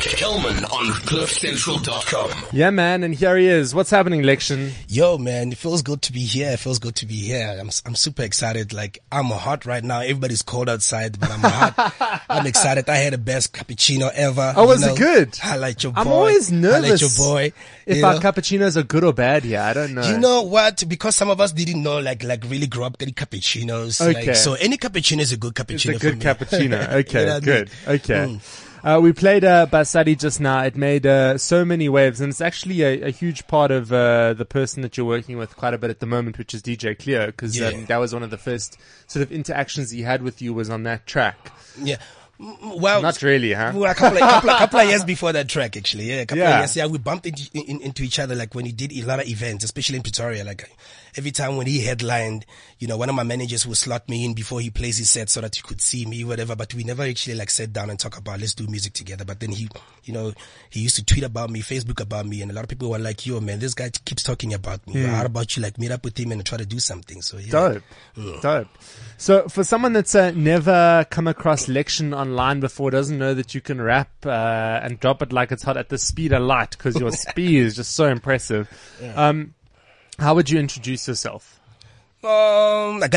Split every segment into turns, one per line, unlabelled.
Kelman on CliffCentral.com.
Yeah, man, and here he is. What's happening, Lection?
Yo, man, it feels good to be here. It feels good to be here. I'm, I'm super excited. Like, I'm hot right now. Everybody's cold outside, but I'm hot. I'm excited. I had the best cappuccino ever.
Oh, was it good?
I like your boy.
I'm always nervous.
Highlight your boy.
If
you
our
know?
cappuccinos are good or bad yeah, I don't know.
You know what? Because some of us didn't know, like, like really grow up getting cappuccinos.
Okay.
Like, so any cappuccino is a good cappuccino.
it's
cappuccino
a good
for me.
cappuccino. Okay,
You know what I
good.
mean?
Okay. Mm. Uh, we played uh, Basadi just now. It made uh, so many waves, and it's actually a, a huge part of uh, the person that you're working with quite a bit at the moment, which is DJ Cleo, because
Yeah.
um, that was one of the first sort of interactions he had with you was on that track.
Yeah. Well,
Not really, huh?
Well, a couple of, couple, of, couple of years before that track, actually. Yeah, a couple
Yeah.
of years. Yeah, we bumped into, in, into each other like when he did a lot of events, especially in Pretoria. Like every time when he headlined, you know, one of my managers would slot me in before he plays his set so that he could see me, whatever. But we never actually like sat down and talk about let's do music together. But then he, you know, he used to tweet about me, Facebook about me, and a lot of people were like, "Yo, man, this guy keeps talking about me. How about you like meet up with him and try to do something?" So yeah.
Dope. Dope. So for someone that's uh, never come across Lection online before, doesn't know that you can rap uh, and drop it like it's hot at the speed of light because your speed is just so impressive. Um, how would you introduce yourself?
Um, it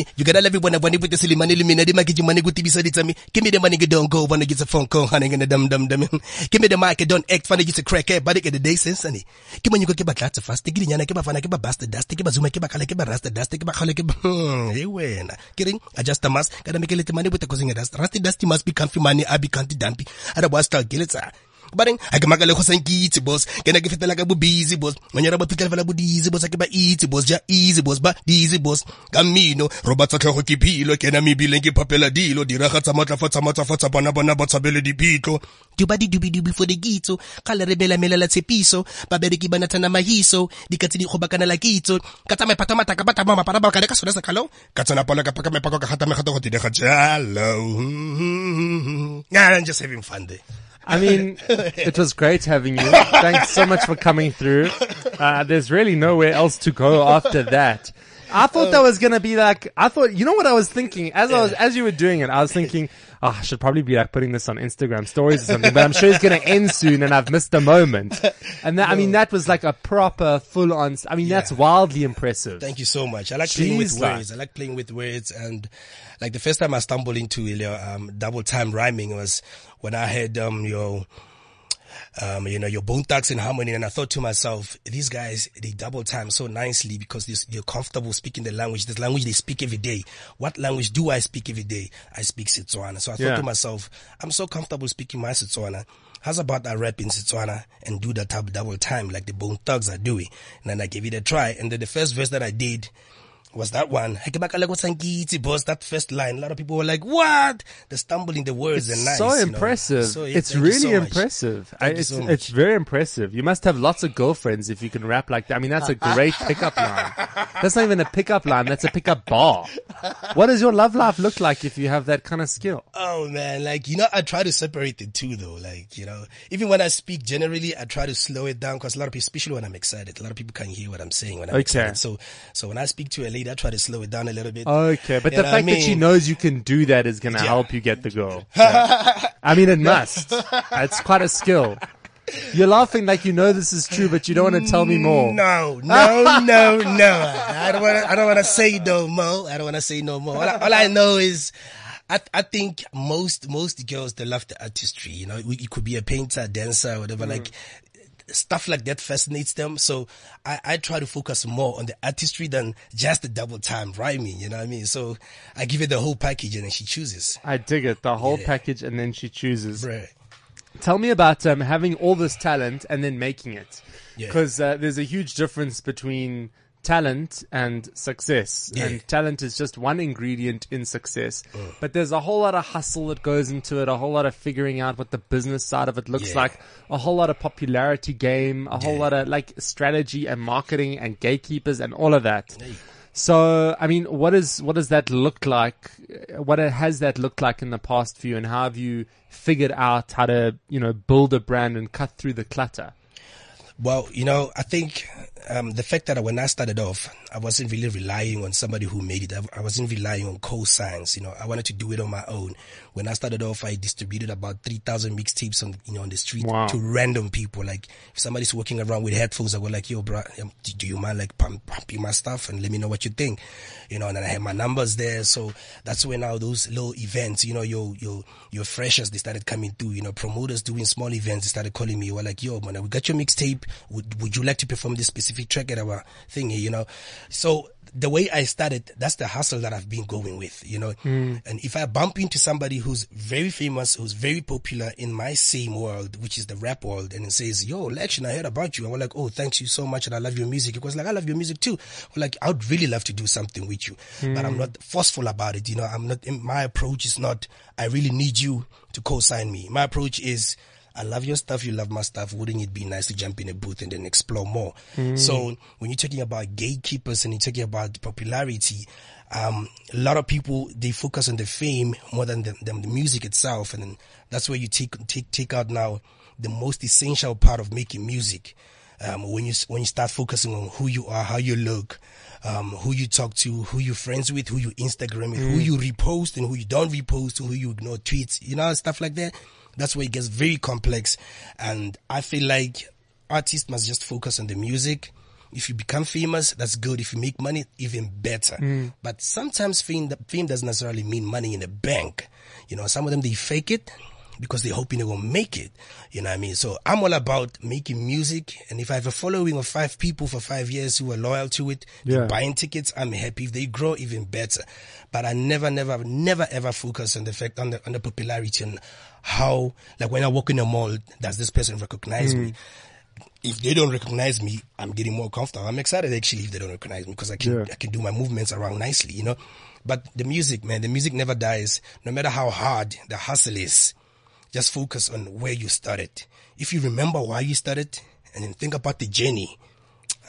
it. You gotta love it when want with the money, le mina, the makiji money, good TV said me. Give me the money, don't go, wanna get a phone call, honey, and a dum dum dum. Give me the mic, don't act funny, get a crack, eh, but the day sense, honey. Give me you go give a class fast, give me yana, give a fana, give a bastard dust, give a zoom, give a kala, give a rasta dust, give a kala, give a, hmm, hey, when. Kidding? I just mask, gotta make a little money the causing dust. Rusty dusty must be comfy money, I be canty dumpy. Otherwise, start get it. Bareng, a ke makale go sankitse boss. Ke na ke fetela ka bo busy boss. Ngonyana ba phitlela fela bo dizi boss, a ke ba itse boss, ja easy boss, ba dizi boss. Ka mmino, roba tsa tlhogo ke philo, ke na mebileng ke phapela dilo, diragatsa matlafatsa matlafatsa bana bana ba tshabele dipitlo. Duba di dubi dubi for the kitso, ka le re bela melela tshepiso, babereki ba nathana mahiso, dikatse di kgobakana la kitso, ka tsamaya phata mataka ba tama mapara ba ka le ka sona sa kalo, ka tsena pala ka paka mepako ka gata megato go tidega jalo. Hmm, hmm, hmm, yeah, I'm just having fun there.
I mean, it was great having you. Thanks so much for coming through. Uh, there's really nowhere else to go after that. I thought that was gonna be like, I thought, you know what I was thinking? As I was, as you were doing it, I was thinking, oh, I should probably be like putting this on Instagram stories or something, but I'm sure it's gonna end soon and I've missed a moment. And that, I mean, that was like a proper full on, I mean, that's wildly impressive.
Thank you so much. I like playing with
Jeez, like-
words. I like playing with words. And like the first time I stumbled into you know, um, double time rhyming was when I had, um, your, um, you know, your Bone Thugs-n-Harmony. And I thought to myself, these guys, they double time so nicely because they're comfortable speaking the language, this language they speak every day. What language do I speak every day? I speak Setswana. So I thought
Yeah.
to myself, I'm so comfortable speaking my Setswana. How's about I rap in Setswana and do that double, double time like the Bone Thugs are doing? And then I gave it a try. And then the first verse that I did was that one. Heke bakala ko sankitsi, boss. That first line. A lot of people were like, what? The stumbling, the words are nice.
so
you know.
impressive.
So,
it's really
so
impressive. I, it's
so
it's very impressive. You must have lots of girlfriends if you can rap like that. I mean, that's a great pickup line. That's not even a pickup line. That's a pickup bar. What does your love life look like if you have that kind of skill?
Oh man, like, you know, I try to separate the two though. Like, you know, even when I speak generally, I try to slow it down because a lot of people, especially when I'm excited, a lot of people can't hear what I'm saying when I'm
Okay.
excited. So, so when I speak to a lady, I try to slow it down a little bit.
Okay, but
You
the fact
I
that she knows you can do that is going to help you get the girl. Yeah. I mean, it must. It's quite a skill. You're laughing like you know this is true, but you don't want to tell me more.
No, no, no, no. I don't want to. I don't want to say no more. I don't want to say no more. All I, all I know is, I I think most most girls they love the artistry. You know, you could be a painter, dancer, whatever. Like stuff like that fascinates them. So I I try to focus more on the artistry than just the double time rhyming. You know what I mean? So I give it the whole package and then she chooses.
I dig it. The whole
Yeah.
package and then she chooses.
Bruh.
Tell me about um, having all this talent and then making it.
Yeah.
Because uh, there's a huge difference between talent and success.
Yeah.
And talent is just one ingredient in success.
Mm.
But there's a whole lot of hustle that goes into it, a whole lot of figuring out what the business side of it looks
Yeah.
like, a whole lot of popularity game, a whole
Yeah.
lot of like strategy and marketing and gatekeepers and all of that. So, I mean, what is what does that look like? What has that looked like in the past for you, and how have you figured out how to, you know, build a brand and cut through the clutter?
Well, you know, I think um, the fact that when I started off, I wasn't really relying on somebody who made it. I, I wasn't relying on co-signs. You know, I wanted to do it on my own. When I started off, I distributed about 3,000 mixtapes on, you know, on the street
Wow.
to random people. Like if somebody's walking around with headphones, I go like, yo, bro, um, do, do you mind like pump, pumping my stuff and let me know what you think? You know, and then I had my numbers there. So that's when now those little events, you know, your, your, your freshers, they started coming through, you know, promoters doing small events. They started calling me. Were like, yo, man, we got your mixtape. Would, would you like to perform this specific track at our thingy, you know? So the way I started, that's the hustle that I've been going with, you know. Hmm. And if I bump into somebody who's very famous, who's very popular in my same world, which is the rap world, and it says, yo, Lection, I heard about you. And we're like, oh, thanks you so much. And I love your music. It was like, I love your music too. We're like, I would really love to do something with you, but I'm hmm. not forceful about it. You know, I'm not, my approach is not, I really need you to co-sign me. My approach is, I love your stuff. You love my stuff. Wouldn't it be nice to jump in a booth and then explore more? So when you're talking about gatekeepers and you're talking about popularity, um, a lot of people, they focus on the fame more than the, than the music itself. And then that's where you take, take, take out now the most essential part of making music. Um, when you, when you start focusing on who you are, how you look, um, who you talk to, who you're friends with, who you Instagram with, who you repost and who you don't repost, who you ignore tweets, you know, stuff like that. That's where it gets very complex. And I feel like artists must just focus on the music. If you become famous, that's good. If you make money, even better. Mm. But sometimes fame, fame doesn't necessarily mean money in the bank. You know, some of them, they fake it because they're hoping they will make it. You know what I mean? So I'm all about making music. And if I have a following of five people for five years who are loyal to it, they're
Yeah.
buying tickets, I'm happy. If they grow, even better. But I never, never, never ever focus on the fact, on the, on the popularity and how, like when I walk in a mall, does this person recognize me? Mm. If they don't recognize me, I'm getting more comfortable. I'm excited actually if they don't recognize me because I can,
Yeah.
I can do my movements around nicely, you know? But the music, man, the music never dies. No matter how hard the hustle is, just focus on where you started. If you remember why you started and then think about the journey,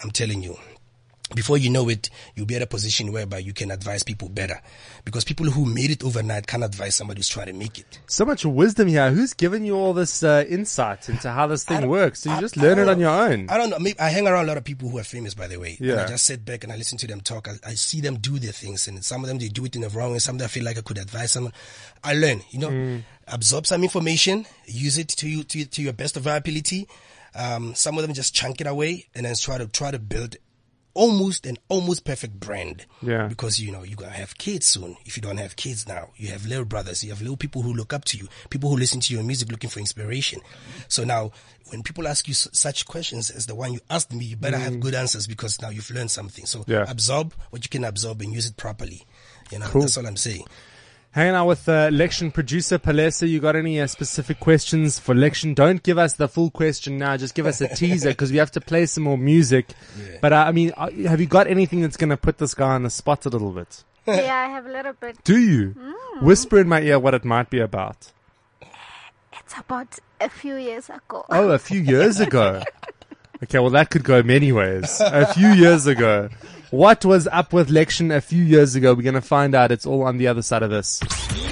I'm telling you, before you know it, you'll be at a position whereby you can advise people better. Because people who made it overnight can't advise somebody who's trying to make it.
So much wisdom here. Who's given you all this uh, insight into how this thing works? So you
I-
just
I
learn it on your own.
I don't know. Maybe I hang around a lot of people who are famous, by the way.
Yeah.
I just sit back and I listen to them talk. I, I see them do their things, and some of them they do it in the wrong way. Some of them I feel like I could advise someone. I learn, you know,
Mm.
absorb some information, use it to you to, to your best of our ability. Um, some of them just chunk it away and then try to try to build almost an almost perfect brand.
Yeah.
Because you know you're gonna have kids soon. If you don't have kids now, you have little brothers. You have little people who look up to you. People who listen to your music looking for inspiration. So now, when people ask you s- such questions as the one you asked me, you better have good answers because now you've learned something. So
Mm. Yeah.
absorb what you can absorb and use it properly. You know,
Cool.
that's all I'm saying.
Hanging out with uh, Lection producer Palesa. You got any uh, specific questions for Lection? Don't give us the full question now. Just give us a teaser because we have to play some more music. But uh, I mean, uh, have you got anything that's going to put this guy on the spot a little bit?
yeah, I have a little bit.
Do you? Whisper in my ear what it might be about.
It's about a few years ago.
Oh, a few years ago. Okay, well that could go many ways. A few years ago. What was up with Lection a few years ago? We're going to find out. It's all on the other side of this.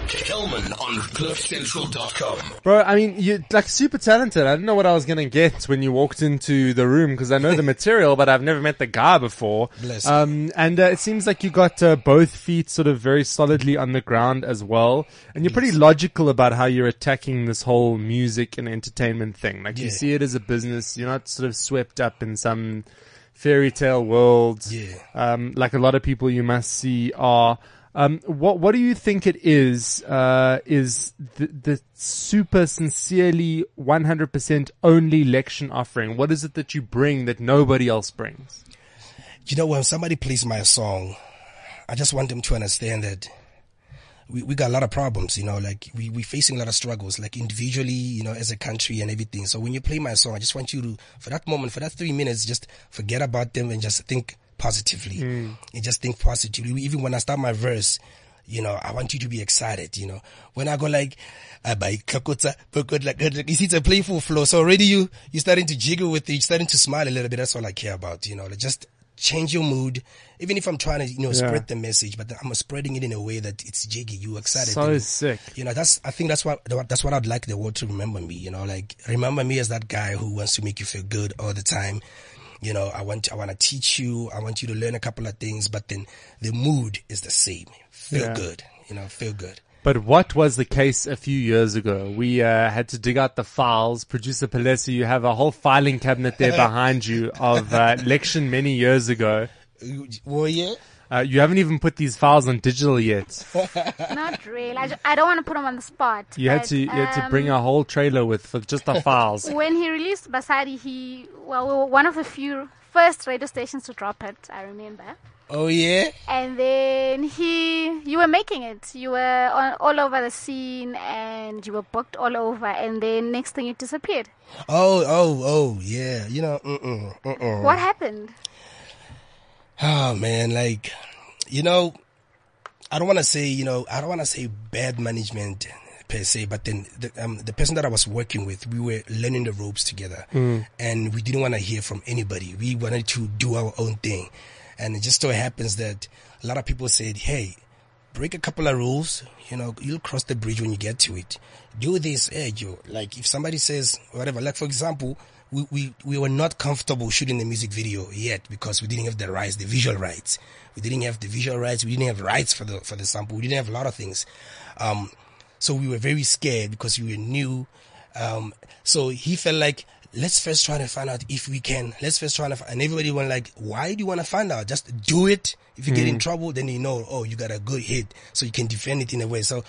Kelman on CliffCentral.com.
Bro, I mean, you're like super talented. I didn't know what I was going to get when you walked into the room because I know the material, but I've never met the guy before.
Bless.
Um, and uh, it seems like you got uh, both feet sort of very solidly on the ground as well. And you're pretty logical about how you're attacking this whole music and entertainment thing. Like you see it as a business. You're not sort of swept up in some fairy tale world.
Yeah.
Um, like a lot of people you must see are. Um, what what do you think it is? Uh, is the, the super sincerely 100% only Lection offering? What is it that you bring that nobody else brings?
You know, when somebody plays my song, I just want them to understand that we, we got a lot of problems, you know, like we, we facing a lot of struggles, like individually, you know, as a country and everything. So when you play my song, I just want you to, for that moment, for that three minutes, just forget about them and just think positively mm. and just think positively. Even when I start my verse, you know, I want you to be excited, you know, when I go like, "Abai kakotsa, pokot like, like," you see, it's a playful flow. So already you, you're starting to jiggle with it, you're starting to smile a little bit. That's all I care about, you know, like just change your mood. Even if I'm trying to, you know,
Yeah.
spread the message, but I'm spreading it in a way that it's jiggy, you excited.
So
and-
sick.
you know, that's, I think that's what, that's what I'd like the world to remember me, you know, like remember me as that guy who wants to make you feel good all the time. You know, I want, I want to teach you. I want you to learn a couple of things, but then the mood is the same. Feel
Yeah.
good. You know, feel good.
But what was the case a few years ago? We uh, had to dig out the files. Producer Palesa, you have a whole filing cabinet there behind you of uh, Lection many years ago.
Well, yeah.
Uh, you haven't even put these files on digital yet.
Not really. I, ju- I don't want to put them on the spot.
You had to you had to
um,
bring a whole trailer with for just the files.
When he released Basadi, he well, we were one of the few first radio stations to drop it. I remember.
Oh, yeah.
And then he, you were making it. You were on, all over the scene, and you were booked all over. And then next thing, you disappeared.
Oh, oh, oh, yeah. You know, mm-mm, mm-mm.
What happened?
Oh man, like, you know, I don't want to say, you know, I don't want to say bad management per se, but then the, um, the person that I was working with, we were learning the ropes together and we didn't want to hear from anybody. We wanted to do our own thing. And it just so happens that a lot of people said, Hey, break a couple of rules. You know, you'll cross the bridge when you get to it. Do this, eh, Joe. Like if somebody says whatever, like for example, we, we, we were not comfortable shooting the music video yet because we didn't have the rights, the visual rights. We didn't have the visual rights. We didn't have rights for the, for the sample. We didn't have a lot of things. Um, so we were very scared because we were new. Um, so he felt like, let's first try to find out if we can. Let's first try to, find, and everybody went like, why do you want to find out? Just do it. If you get in trouble, then you know, oh, you got a good hit, so you can defend it in a way. So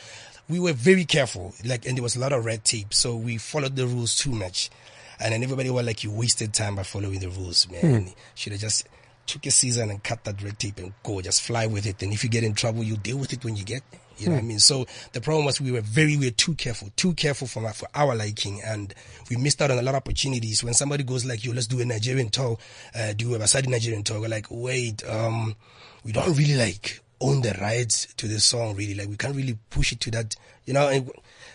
we were very careful, like, and there was a lot of red tape. So we followed the rules too much. And then everybody was like, you wasted time by following the rules, man. Should have just took a season and cut that red tape and go, just fly with it. And if you get in trouble, you deal with it when you get there. You know what I mean? So the problem was we were very, we were too careful, too careful for, my, for our liking. And we missed out on a lot of opportunities. When somebody goes like, yo, let's do a Nigerian tour, uh, do a Basadi Nigerian tour. We're like, wait, um, we don't really like own the rights to the song really. Like we can't really push it to that, you know, and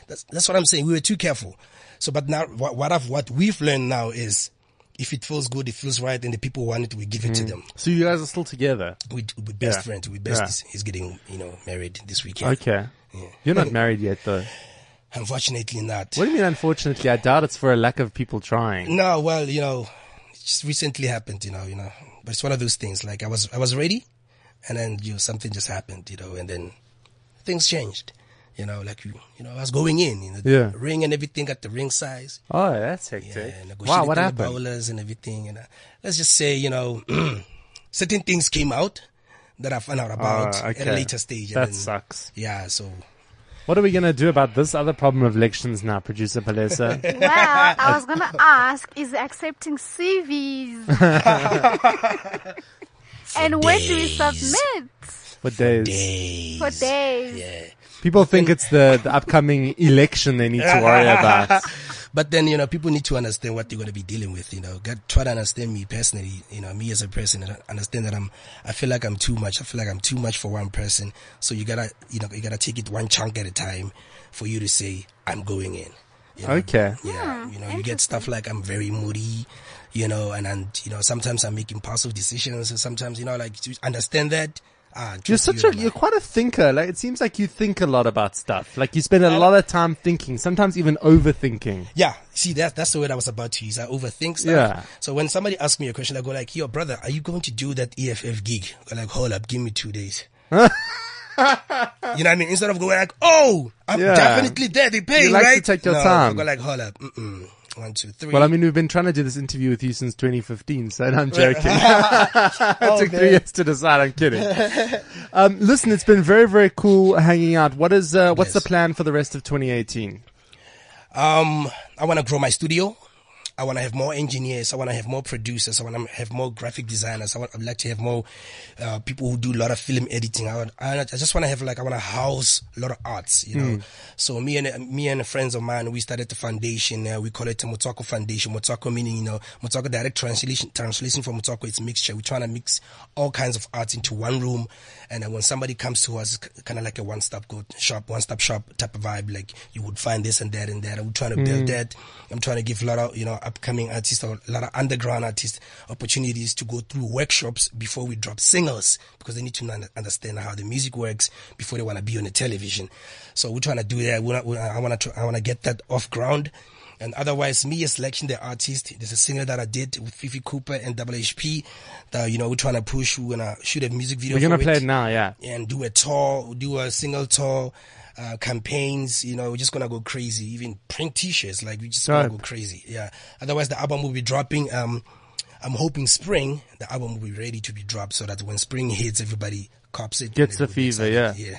that's, that's what I'm saying. We were too careful. So, but now what, what I've, what we've learned now is if it feels good, it feels right, and the people want it, we give it to mm. them.
So you guys are still together?
We, we best
Yeah.
friends. We best.
Yeah.
He's, getting, you know, married this weekend.
Okay. You're not married yet, though.
Unfortunately, not.
What do you mean? Unfortunately, I doubt it's for a lack of people trying.
No, well, you know, it just recently happened, you know, you know, but it's one of those things. Like I was, I was ready, and then you know something just happened, you know, and then things changed. You know, like you, you know, I was going in, you know, the
Yeah.
ring and everything at the ring size.
Oh, that's hectic.
Yeah,
wow, what
the
happened?
bowlers and everything, and uh, let's just say, you know, certain things came out that I found out about
Ah,
at a later stage. and
That
then-
sucks.
Yeah, so
What are we gonna do about this other problem of elections now, producer Palesa?
Well, I was gonna ask, is accepting CVs? and when do we submit?
For days.
days.
For days.
Yeah.
People think it's the, the upcoming election they need to worry about.
But then, you know, people need to understand what they're going to be dealing with, you know, God, try to understand me personally, you know, me as a person, and understand that I'm, I feel like I'm too much. I feel like I'm too much for one person. So you gotta, you know, you gotta take it one chunk at a time for you to say, I'm going in. You know?
Okay.
Yeah. you hmm, know, you get stuff like I'm very moody, you know, and, and, you know, sometimes I'm making impulsive decisions and sometimes, you know, like to understand that. Ah,
You're such
you,
a, you're quite a thinker. Like, it seems like you think a lot about stuff. Like, you spend a lot of time thinking, sometimes even overthinking.
Yeah, see that that's the word I was about to use. I overthink stuff.
Yeah.
So when somebody asks me a question, I go like, "Yo, brother, are you going to do that EFF gig?" I go like, "Hold up, give me two days." you know what I mean? Instead of going like, "Oh, I'm
Yeah.
definitely there. They pay,
You like to take your
no,
time.
I go like, "Hold up, mm-mm. One, two, three.
Well, I mean, we've been trying to do this interview with you since 2015, so I'm joking. it
Oh,
took three years to decide. I'm kidding. Um, listen, it's been very, very cool hanging out. What is, uh, what's
Yes.
the plan for the rest of 2018?
Um, I want to grow my studio. I want to have more engineers. I want to have more producers. I want to have more graphic designers. I want, I'd like to have more, uh, people who do a lot of film editing. I, would, I, just want to have like, I want to house a lot of arts, you know. So me and, me and friends of mine, we started the foundation. Uh, we call it the Motswako Foundation. Motswako meaning, you know, Motswako direct translation, translation from Motswako, it's mixture. We're trying to mix all kinds of arts into one room. And then when somebody comes to us, kind of like a one-stop go shop, one-stop shop type of vibe. Like you would find this and that and that. I'm trying to build that. I'm trying to give a lot of, you know, upcoming artists or a lot of underground artists opportunities to go through workshops before we drop singles because they need to understand how the music works before they want to be on the television. So we're trying to do that. We- I want to, I want to get that off ground. And otherwise, me as Selection, the artist, there's a single that I did with Fifi Cooper and WHP that, you know, we're trying to push. We're going to shoot a music video
We're gonna play it now, yeah.
and do a tour, do a single tour, uh, campaigns, you know, we're just gonna go crazy. Even print t-shirts, like we just gonna go crazy. Yeah. Otherwise the album will be dropping, um, I'm hoping spring, the album will be ready to be dropped so that when spring hits, everybody cops it.
Gets the fever, yeah.
Yeah.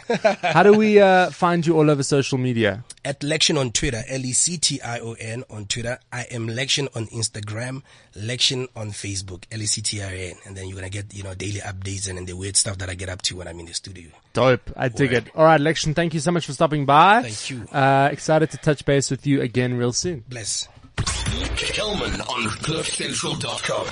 How do we uh, find you all over social media?
At Lection on Twitter, L-E-C-T-I-O-N on Twitter. I am Lection on Instagram, Lection on Facebook, L-E-C-T-I-O-N. And then you're gonna get, you know, daily updates and, and the weird stuff that I get up to when I'm in the studio.
Dope. I dig
Word.
it. All right, Lection, thank you so much for stopping by.
Thank you.
Uh, excited to touch base with you again real soon.
Bless.
Kelman on CliffCentral.com.